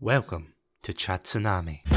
Welcome to Chat Tsunami.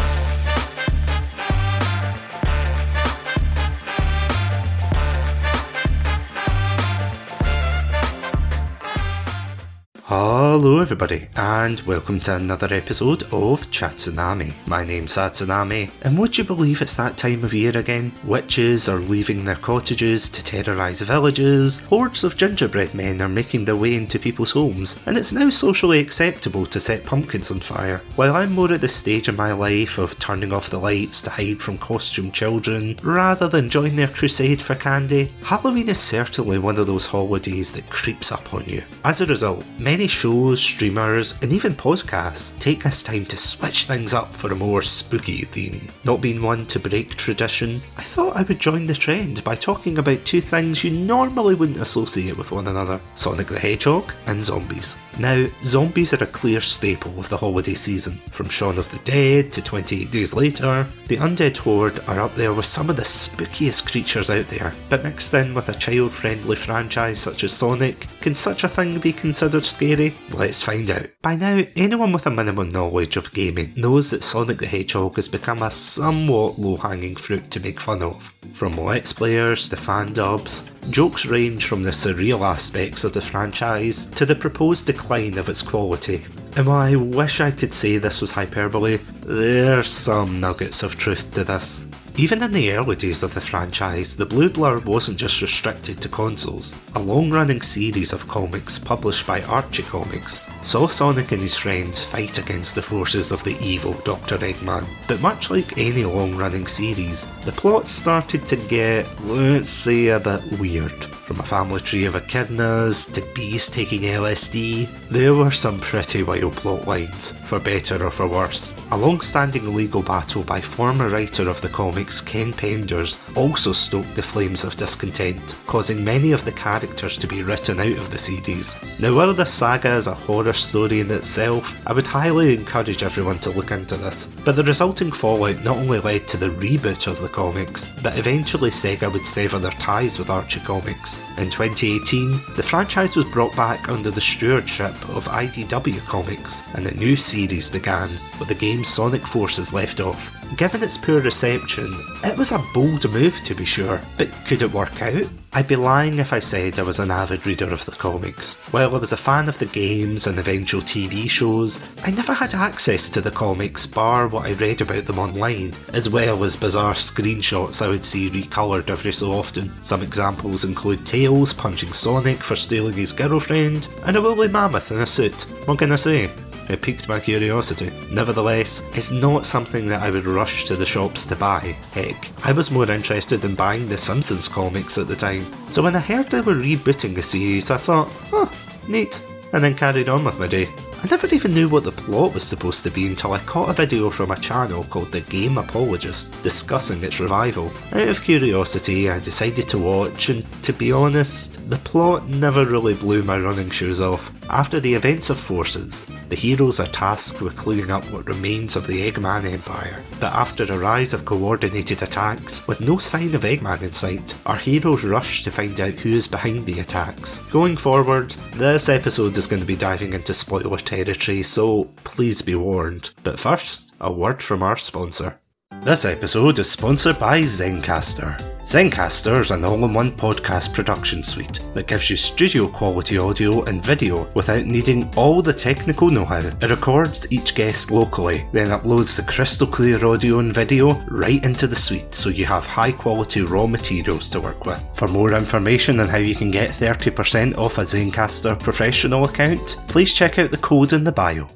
Hello, everybody, and welcome to another episode of Chat Tsunami. My name's Satsunami, and would you believe it's that time of year again? Witches are leaving their cottages to terrorise villages, hordes of gingerbread men are making their way into people's homes, and it's now socially acceptable to set pumpkins on fire. While I'm more at the stage in my life of turning off the lights to hide from costume children, rather than join their crusade for candy, Halloween is certainly one of those holidays that creeps up on you. As a result, many shows, streamers, and even podcasts take this time to switch things up for a more spooky theme. Not being one to break tradition, I thought I would join the trend by talking about two things you normally wouldn't associate with one another Sonic the Hedgehog and zombies. Now, zombies are a clear staple of the holiday season. From Shaun of the Dead to 28 Days Later, the Undead Horde are up there with some of the spookiest creatures out there. But mixed in with a child friendly franchise such as Sonic, can such a thing be considered scary? Let's find out. By now, anyone with a minimum knowledge of gaming knows that Sonic the Hedgehog has become a somewhat low hanging fruit to make fun of. From Let's Players to fan dubs, jokes range from the surreal aspects of the franchise to the proposed decline of its quality. And while I wish I could say this was hyperbole, there's some nuggets of truth to this. Even in the early days of the franchise, the Blue Blur wasn't just restricted to consoles. A long running series of comics published by Archie Comics saw Sonic and his friends fight against the forces of the evil Dr. Eggman. But much like any long running series, the plot started to get, let's say, a bit weird. From a family tree of echidnas to bees taking LSD, there were some pretty wild plot lines, for better or for worse. A long standing legal battle by former writer of the comics Ken Penders also stoked the flames of discontent, causing many of the characters to be written out of the series. Now, while the saga is a horror story in itself, I would highly encourage everyone to look into this. But the resulting fallout not only led to the reboot of the comics, but eventually Sega would sever their ties with Archie Comics. In 2018, the franchise was brought back under the stewardship of IDW Comics, and a new series began, with the game Sonic Forces left off. Given its poor reception, it was a bold move to be sure, but could it work out? I'd be lying if I said I was an avid reader of the comics. While I was a fan of the games and eventual TV shows, I never had access to the comics bar what I read about them online, as well as bizarre screenshots I would see recoloured every so often. Some examples include Tails punching Sonic for stealing his girlfriend, and a woolly mammoth in a suit. What can I say? It piqued my curiosity. Nevertheless, it's not something that I would rush to the shops to buy. Heck, I was more interested in buying the Simpsons comics at the time. So when I heard they were rebooting the series, I thought, oh, neat, and then carried on with my day. I never even knew what the plot was supposed to be until I caught a video from a channel called The Game Apologist discussing its revival. Out of curiosity, I decided to watch, and to be honest, the plot never really blew my running shoes off. After the events of Forces, the heroes are tasked with cleaning up what remains of the Eggman Empire. But after a rise of coordinated attacks, with no sign of Eggman in sight, our heroes rush to find out who is behind the attacks. Going forward, this episode is going to be diving into spoiler territory, so please be warned. But first, a word from our sponsor. This episode is sponsored by Zencastr. Zencastr is an all in one podcast production suite that gives you studio quality audio and video without needing all the technical know how. It records each guest locally, then uploads the crystal clear audio and video right into the suite so you have high quality raw materials to work with. For more information on how you can get 30% off a Zencastr professional account, please check out the code in the bio.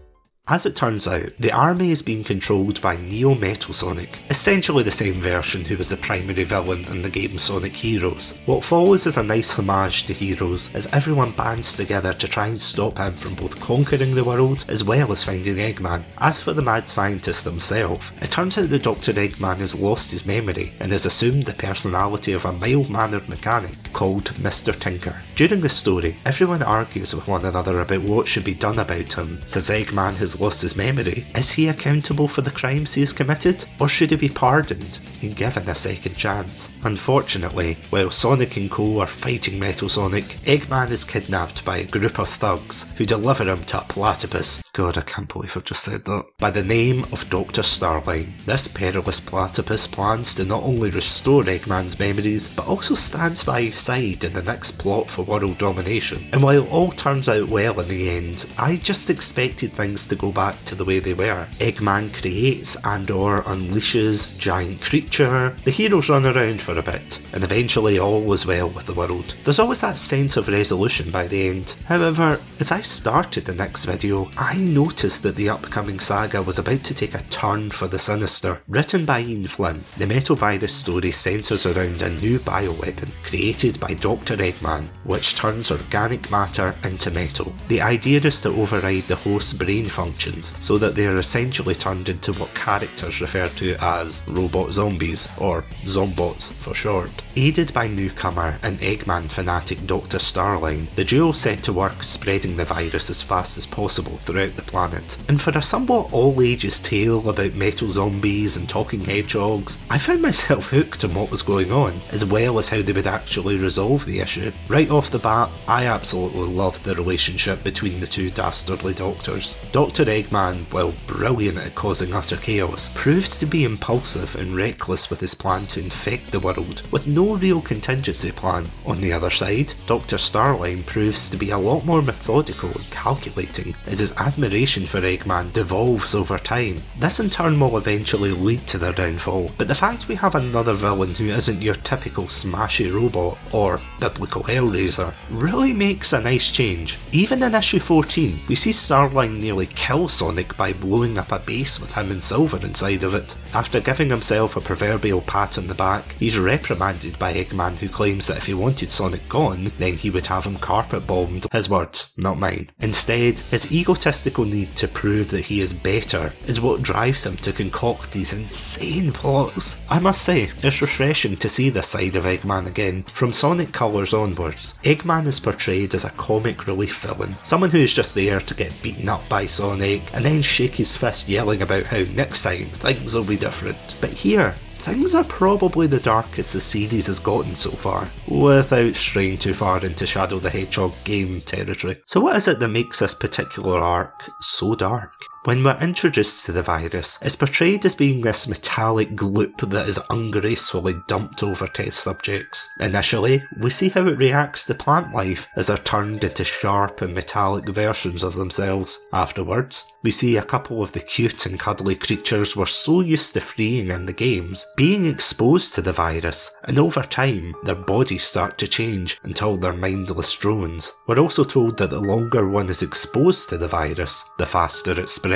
As it turns out, the army is being controlled by Neo Metal Sonic, essentially the same version who was the primary villain in the game Sonic Heroes. What follows is a nice homage to Heroes as everyone bands together to try and stop him from both conquering the world as well as finding Eggman. As for the mad scientist himself, it turns out that Dr. Eggman has lost his memory and has assumed the personality of a mild mannered mechanic called Mr. Tinker. During the story, everyone argues with one another about what should be done about him, since Eggman has lost his memory. Is he accountable for the crimes he has committed, or should he be pardoned? Given a second chance. Unfortunately, while Sonic and Co are fighting Metal Sonic, Eggman is kidnapped by a group of thugs who deliver him to a platypus. God, I can't believe I just said that. By the name of Dr. Starline. This perilous platypus plans to not only restore Eggman's memories, but also stands by his side in the next plot for world domination. And while all turns out well in the end, I just expected things to go back to the way they were. Eggman creates and or unleashes giant the heroes run around for a bit, and eventually all was well with the world. There's always that sense of resolution by the end. However, as I started the next video, I noticed that the upcoming saga was about to take a turn for the sinister. Written by Ian Flynn, the Metal Virus story centres around a new bioweapon created by Dr. Eggman, which turns organic matter into metal. The idea is to override the host's brain functions so that they are essentially turned into what characters refer to as robot zombies, or Zombots for short. Aided by newcomer and Eggman fanatic Dr. Starline, the duo set to work spreading the virus as fast as possible throughout the planet. And for a somewhat all ages tale about metal zombies and talking hedgehogs, I found myself hooked on what was going on, as well as how they would actually resolve the issue. Right off the bat, I absolutely loved the relationship between the two dastardly doctors. Dr. Eggman, while brilliant at causing utter chaos, proves to be impulsive and reckless with his plan to infect the world, with no real contingency plan. On the other side, Dr. Starline proves to be a lot more methodical and calculating, as his admiration for Eggman devolves over time. This in turn will eventually lead to their downfall, but the fact we have another villain who isn't your typical smashy robot or biblical Hellraiser really makes a nice change. Even in issue 14, we see Starline nearly kill Sonic by blowing up a base with him and Silver inside of it. After giving himself a proverbial pat on the back, he's reprimanded by Eggman who claims that if he wanted Sonic gone, then he would have him carpet bombed. His words, not mine. Instead, his egotistical need to prove that he is better is what drives him to concoct these insane plots. I must say, it's refreshing to see this side of Eggman again. From Sonic Colors onwards, Eggman is portrayed as a comic relief villain, someone who is just there to get beaten up by Sonic and then shake his fist yelling about how next time things will be different. But here, things are probably the darkest the series has gotten so far, without straying too far into Shadow the Hedgehog game territory. So, what is it that makes this particular arc so dark? When we're introduced to the virus, it's portrayed as being this metallic gloop that is ungracefully dumped over test subjects. Initially, we see how it reacts to plant life as they're turned into sharp and metallic versions of themselves. Afterwards, we see a couple of the cute and cuddly creatures we're so used to freeing in the games being exposed to the virus, and over time, their bodies start to change until they're mindless drones. We're also told that the longer one is exposed to the virus, the faster it spreads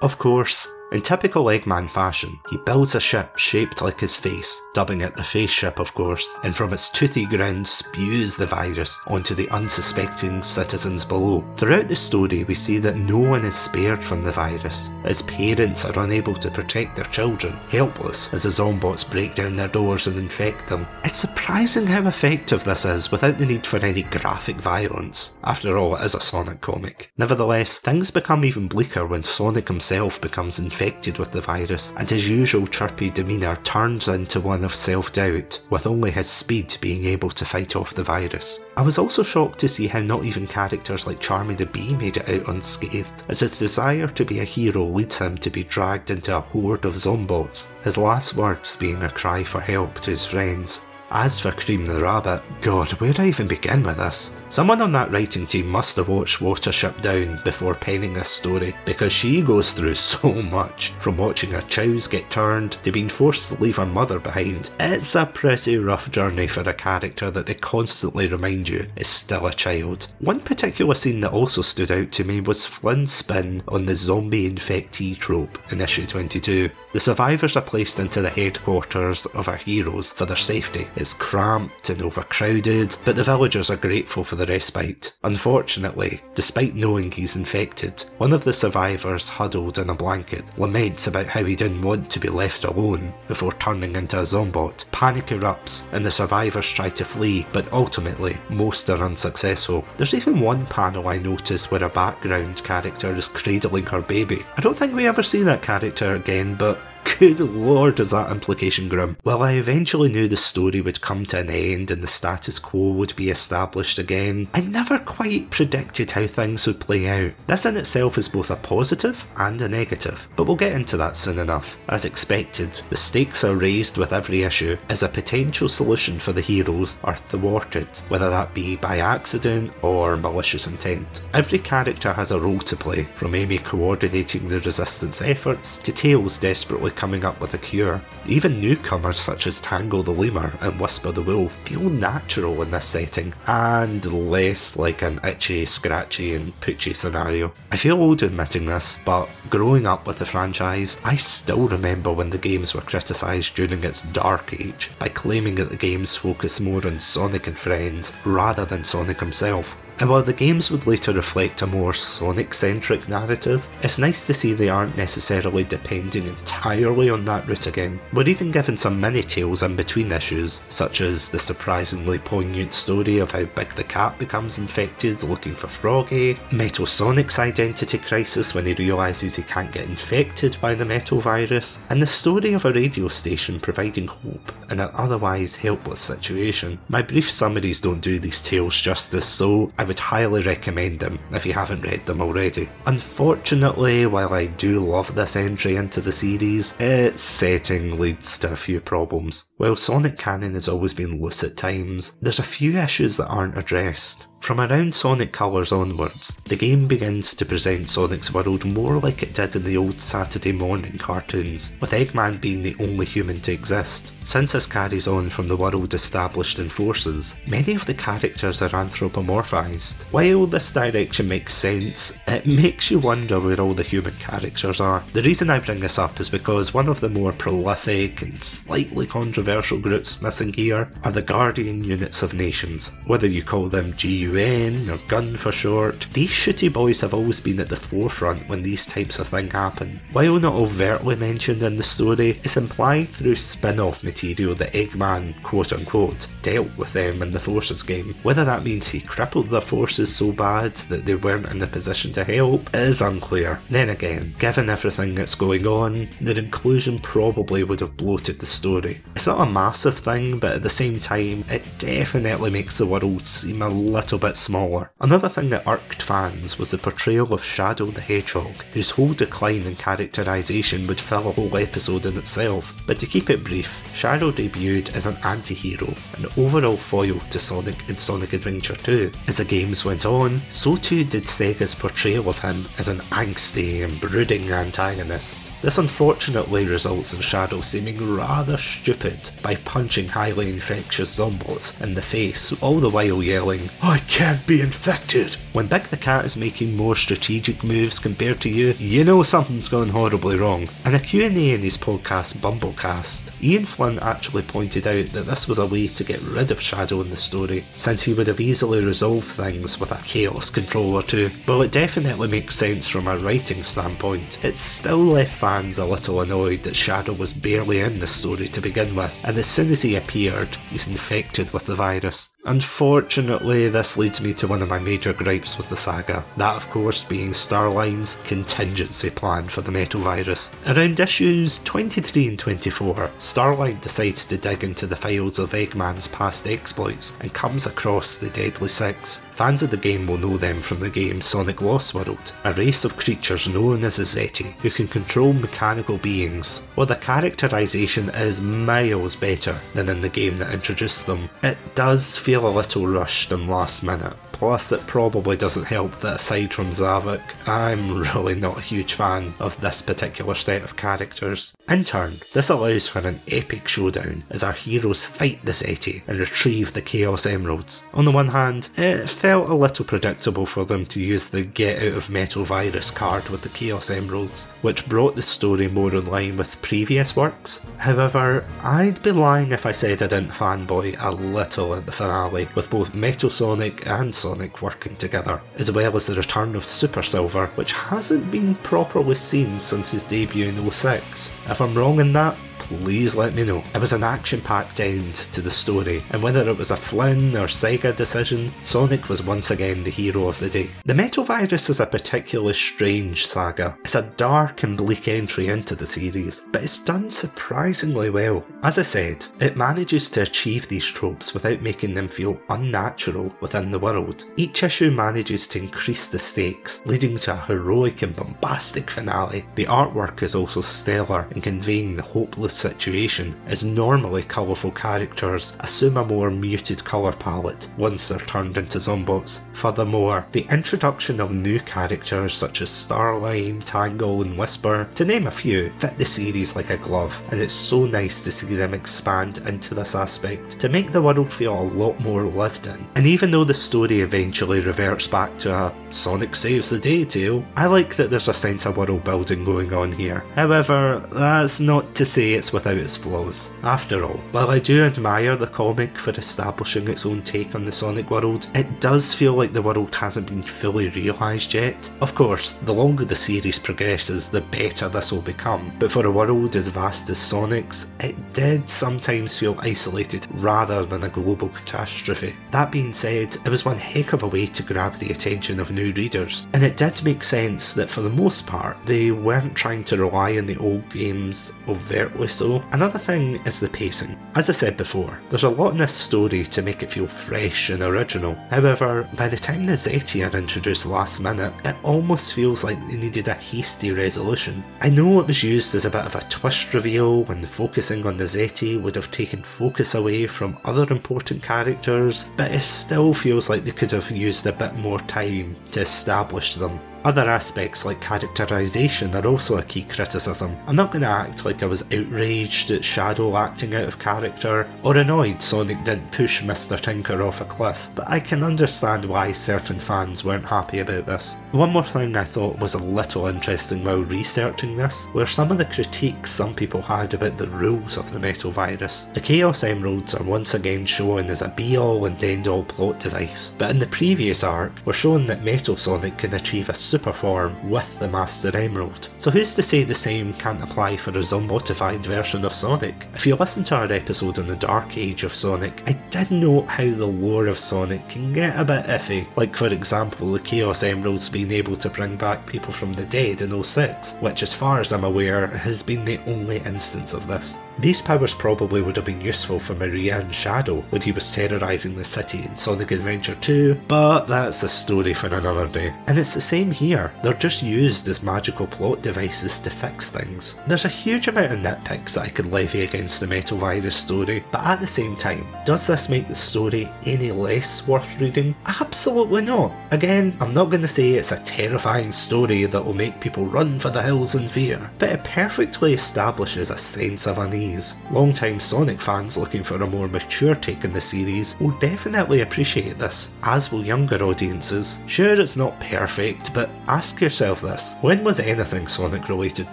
of course, in typical Eggman fashion, he builds a ship shaped like his face, dubbing it the face ship of course, and from its toothy ground spews the virus onto the unsuspecting citizens below. Throughout the story, we see that no one is spared from the virus, as parents are unable to protect their children, helpless as the Zombots break down their doors and infect them. It's surprising how effective this is without the need for any graphic violence. After all, it is a Sonic comic. Nevertheless, things become even bleaker when Sonic himself becomes infected infected with the virus, and his usual chirpy demeanour turns into one of self doubt, with only his speed being able to fight off the virus. I was also shocked to see how not even characters like Charmy the Bee made it out unscathed, as his desire to be a hero leads him to be dragged into a horde of zombots, his last words being a cry for help to his friends. As for Cream the Rabbit, God, where do I even begin with this? Someone on that writing team must have watched Watership Down before penning this story, because she goes through so much, from watching her chows get turned to being forced to leave her mother behind. It's a pretty rough journey for a character that they constantly remind you is still a child. One particular scene that also stood out to me was Flynn's spin on the zombie infectee trope in issue 22. The survivors are placed into the headquarters of our heroes for their safety. It's cramped and overcrowded, but the villagers are grateful for the respite. Unfortunately, despite knowing he's infected, one of the survivors, huddled in a blanket, laments about how he didn't want to be left alone before turning into a zombot. Panic erupts, and the survivors try to flee, but ultimately, most are unsuccessful. There's even one panel I noticed where a background character is cradling her baby. I don't think we ever see that character again, but good lord, is that implication grim. While I eventually knew the story would come to an end and the status quo would be established again, I never quite predicted how things would play out. This in itself is both a positive and a negative, but we'll get into that soon enough. As expected, the stakes are raised with every issue as a potential solution for the heroes are thwarted, whether that be by accident or malicious intent. Every character has a role to play, from Amy coordinating the resistance efforts to Tails desperately coming up with a cure. Even newcomers such as Tangle the Lemur and Whisper the Wolf feel natural in this setting, and less like an itchy, scratchy, and Poochie scenario. I feel old admitting this, but growing up with the franchise, I still remember when the games were criticised during its dark age by claiming that the games focus more on Sonic and friends rather than Sonic himself. And while the games would later reflect a more Sonic centric narrative, it's nice to see they aren't necessarily depending entirely on that route again. We're even given some mini tales in between issues, such as the surprisingly poignant story of how Big the Cat becomes infected looking for Froggy, Metal Sonic's identity crisis when he realises he can't get infected by the metal virus, and the story of a radio station providing hope in an otherwise helpless situation. My brief summaries don't do these tales justice, so I would highly recommend them if you haven't read them already. Unfortunately, while I do love this entry into the series, its setting leads to a few problems. While Sonic canon has always been loose at times, there's a few issues that aren't addressed. From around Sonic Colors onwards, the game begins to present Sonic's world more like it did in the old Saturday morning cartoons, with Eggman being the only human to exist. Since this carries on from the world established in Forces, many of the characters are anthropomorphized. While this direction makes sense, it makes you wonder where all the human characters are. The reason I bring this up is because one of the more prolific and slightly controversial groups missing here are the Guardian Units of Nations, whether you call them GU UN or Gun for short, these shooty boys have always been at the forefront when these types of things happen. While not overtly mentioned in the story, it's implied through spin off material that Eggman, quote unquote, dealt with them in the Forces game. Whether that means he crippled the forces so bad that they weren't in the position to help is unclear. Then again, given everything that's going on, their inclusion probably would have bloated the story. It's not a massive thing, but at the same time, it definitely makes the world seem a little bit smaller. Another thing that irked fans was the portrayal of Shadow the Hedgehog, whose whole decline in characterisation would fill a whole episode in itself. But to keep it brief, Shadow debuted as an anti hero, an overall foil to Sonic in Sonic Adventure 2. As the games went on, so too did Sega's portrayal of him as an angsty and brooding antagonist. This unfortunately results in Shadow seeming rather stupid by punching highly infectious zombots in the face, all the while yelling, I can't be infected! When Big the Cat is making more strategic moves compared to you, you know something's gone horribly wrong. In a Q&A in his podcast BumbleKast, Ian Flynn actually pointed out that this was a way to get rid of Shadow in the story, since he would have easily resolved things with a Chaos control or two. While it definitely makes sense from a writing standpoint, it's still left fans a little annoyed that Shadow was barely in the story to begin with, and as soon as he appeared, he's infected with the virus. Unfortunately, this leads me to one of my major gripes with the saga, that of course being Starline's contingency plan for the metal virus. Around issues 23 and 24, Starline decides to dig into the files of Eggman's past exploits and comes across the Deadly Six. Fans of the game will know them from the game Sonic Lost World, a race of creatures known as the Zeti, who can control mechanical beings. While the characterisation is miles better than in the game that introduced them, it does feel feel a little rushed and last minute. Plus, it probably doesn't help that aside from Zavok, I'm really not a huge fan of this particular set of characters. In turn, this allows for an epic showdown as our heroes fight the Zeti and retrieve the Chaos Emeralds. On the one hand, it felt a little predictable for them to use the Get Out of Metal Virus card with the Chaos Emeralds, which brought the story more in line with previous works. However, I'd be lying if I said I didn't fanboy a little at the finale finale, with both Metal Sonic and Sonic working together, as well as the return of Super Silver, which hasn't been properly seen since his debut in 06. If I'm wrong in that, please let me know. It was an action packed end to the story, and whether it was a Flynn or Sega decision, Sonic was once again the hero of the day. The Metal Virus is a particularly strange saga. It's a dark and bleak entry into the series, but it's done surprisingly well. As I said, it manages to achieve these tropes without making them feel unnatural within the world. Each issue manages to increase the stakes, leading to a heroic and bombastic finale. The artwork is also stellar in conveying the hopeless situation, as normally colourful characters assume a more muted colour palette once they're turned into Zombots. Furthermore, the introduction of new characters such as Starline, Tangle, and Whisper, to name a few, fit the series like a glove, and it's so nice to see them expand into this aspect to make the world feel a lot more lived in. And even though the story eventually reverts back to a Sonic saves the day tale, I like that there's a sense of world building going on here. However, that's not to say it's without its flaws. After all, while I do admire the comic for establishing its own take on the Sonic world, it does feel like the world hasn't been fully realised yet. Of course, the longer the series progresses, the better this will become, but for a world as vast as Sonic's, it did sometimes feel isolated rather than a global catastrophe. That being said, it was one heck of a way to grab the attention of new readers, and it did make sense that for the most part, they weren't trying to rely on the old games overtly so. Another thing is the pacing. As I said before, there's a lot in this story to make it feel fresh and original. However, by the time the Zeti are introduced last minute, it almost feels like they needed a hasty resolution. I know it was used as a bit of a twist reveal when focusing on the Zeti would have taken focus away from other important characters, but it still feels like they could have used a bit more time to establish them. Other aspects like characterisation are also a key criticism. I'm not going to act like I was outraged at Shadow acting out of character or annoyed Sonic didn't push Mr. Tinker off a cliff, but I can understand why certain fans weren't happy about this. One more thing I thought was a little interesting while researching this were some of the critiques some people had about the rules of the Metal Virus. The Chaos Emeralds are once again shown as a be all and end all plot device, but in the previous arc, we're shown that Metal Sonic can achieve a super form with the Master Emerald. So who's to say the same can't apply for a zombotified version of Sonic? If you listen to our episode on the Dark Age of Sonic, I did note how the lore of Sonic can get a bit iffy, like for example the Chaos Emeralds being able to bring back people from the dead in 06, which as far as I'm aware has been the only instance of this. These powers probably would have been useful for Maria and Shadow when he was terrorising the city in Sonic Adventure 2, but that's a story for another day. And it's the same here, they're just used as magical plot devices to fix things. There's a huge amount of nitpicks that I could levy against the Metal Virus story, but at the same time, does this make the story any less worth reading? Absolutely not. Again, I'm not going to say it's a terrifying story that will make people run for the hills in fear, but it perfectly establishes a sense of unease. Longtime Sonic fans looking for a more mature take in the series will definitely appreciate this, as will younger audiences. Sure, it's not perfect, but ask yourself this when was anything Sonic related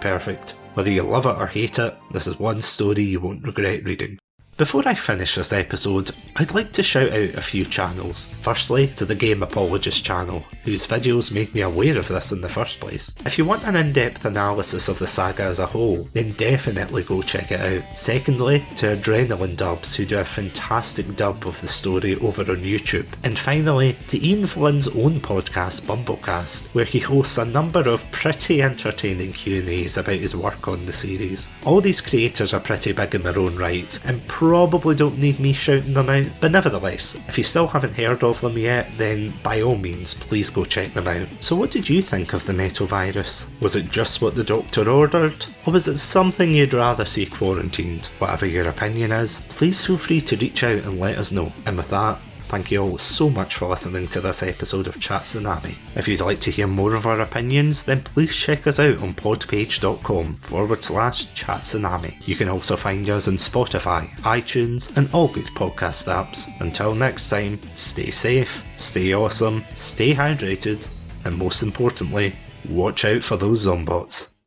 perfect? Whether you love it or hate it, this is one story you won't regret reading. Before I finish this episode, I'd like to shout out a few channels. Firstly, to the Game Apologist channel, whose videos made me aware of this in the first place. If you want an in depth analysis of the saga as a whole, then definitely go check it out. Secondly, to Adrenaline Dubs, who do a fantastic dub of the story over on YouTube. And finally, to Ian Flynn's own podcast, BumbleKast, where he hosts a number of pretty entertaining Q&As about his work on the series. All these creators are pretty big in their own rights, and probably don't need me shouting them out, but nevertheless, if you still haven't heard of them yet, then by all means, please go check them out. So, what did you think of the metal virus? Was it just what the doctor ordered? Or was it something you'd rather see quarantined? Whatever your opinion is, please feel free to reach out and let us know. And with that, Thank you all so much for listening to this episode of Chat Tsunami. If you'd like to hear more of our opinions, then please check us out on podpage.com forward slash Chat Tsunami. You can also find us on Spotify, iTunes, and all good podcast apps. Until next time, stay safe, stay awesome, stay hydrated, and most importantly, watch out for those zombots.